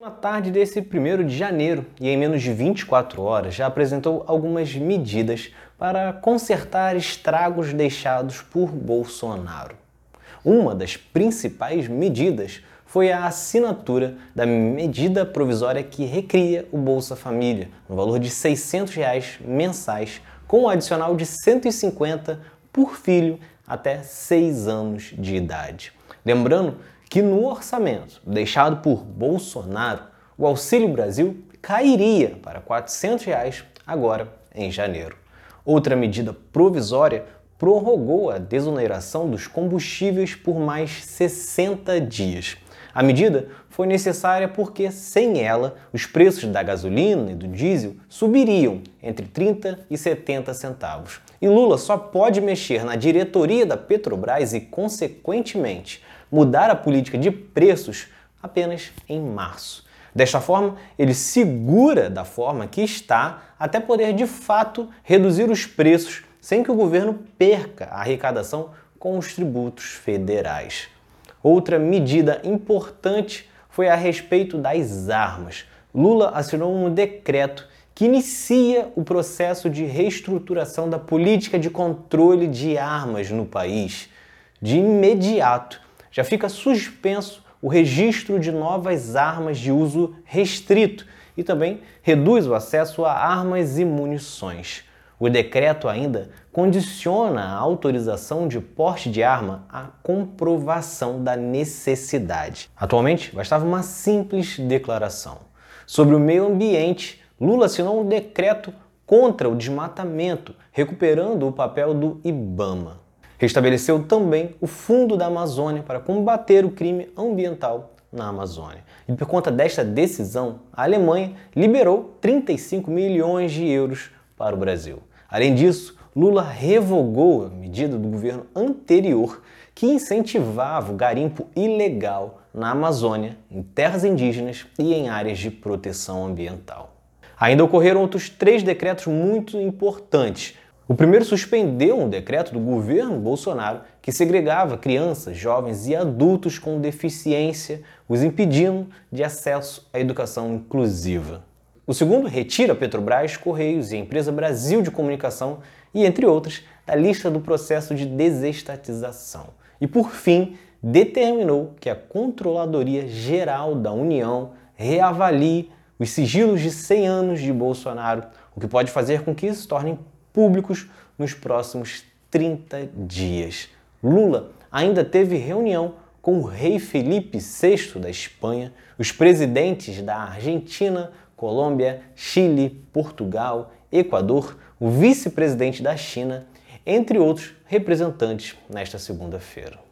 Na tarde desse 1 de janeiro, e em menos de 24 horas, já apresentou algumas medidas para consertar estragos deixados por Bolsonaro. Uma das principais medidas foi a assinatura da medida provisória que recria o Bolsa Família, no valor de 600 reais mensais, com um adicional de R$ 150 por filho até 6 anos de idade. Lembrando que no orçamento deixado por Bolsonaro, o Auxílio Brasil cairia para 400 reais agora em janeiro. Outra medida provisória prorrogou a desoneração dos combustíveis por mais 60 dias. A medida foi necessária porque, sem ela, os preços da gasolina e do diesel subiriam entre 30 e 70 centavos. E Lula só pode mexer na diretoria da Petrobras e, consequentemente, mudar a política de preços apenas em março. Desta forma, ele segura da forma que está até poder de fato reduzir os preços sem que o governo perca a arrecadação com os tributos federais. Outra medida importante foi a respeito das armas. Lula assinou um decreto que inicia o processo de reestruturação da política de controle de armas no país. De imediato, já fica suspenso o registro de novas armas de uso restrito e também reduz o acesso a armas e munições. O decreto ainda condiciona a autorização de porte de arma à comprovação da necessidade. Atualmente, bastava uma simples declaração. Sobre o meio ambiente, Lula assinou um decreto contra o desmatamento, recuperando o papel do IBAMA. Restabeleceu também o Fundo da Amazônia para combater o crime ambiental na Amazônia. E por conta desta decisão, a Alemanha liberou 35 milhões de euros para o Brasil. Além disso, Lula revogou a medida do governo anterior que incentivava o garimpo ilegal na Amazônia, em terras indígenas e em áreas de proteção ambiental. Ainda ocorreram outros três decretos muito importantes o primeiro suspendeu um decreto do governo Bolsonaro que segregava crianças, jovens e adultos com deficiência, os impedindo de acesso à educação inclusiva. O segundo retira Petrobras, Correios e a empresa Brasil de Comunicação e, entre outras, da lista do processo de desestatização. E, por fim, determinou que a Controladoria Geral da União reavalie os sigilos de 100 anos de Bolsonaro, o que pode fazer com que se tornem públicos nos próximos 30 dias. Lula ainda teve reunião com o rei Felipe VI da Espanha, os presidentes da Argentina, Colômbia, Chile, Portugal, Equador, o vice-presidente da China, entre outros representantes nesta segunda-feira.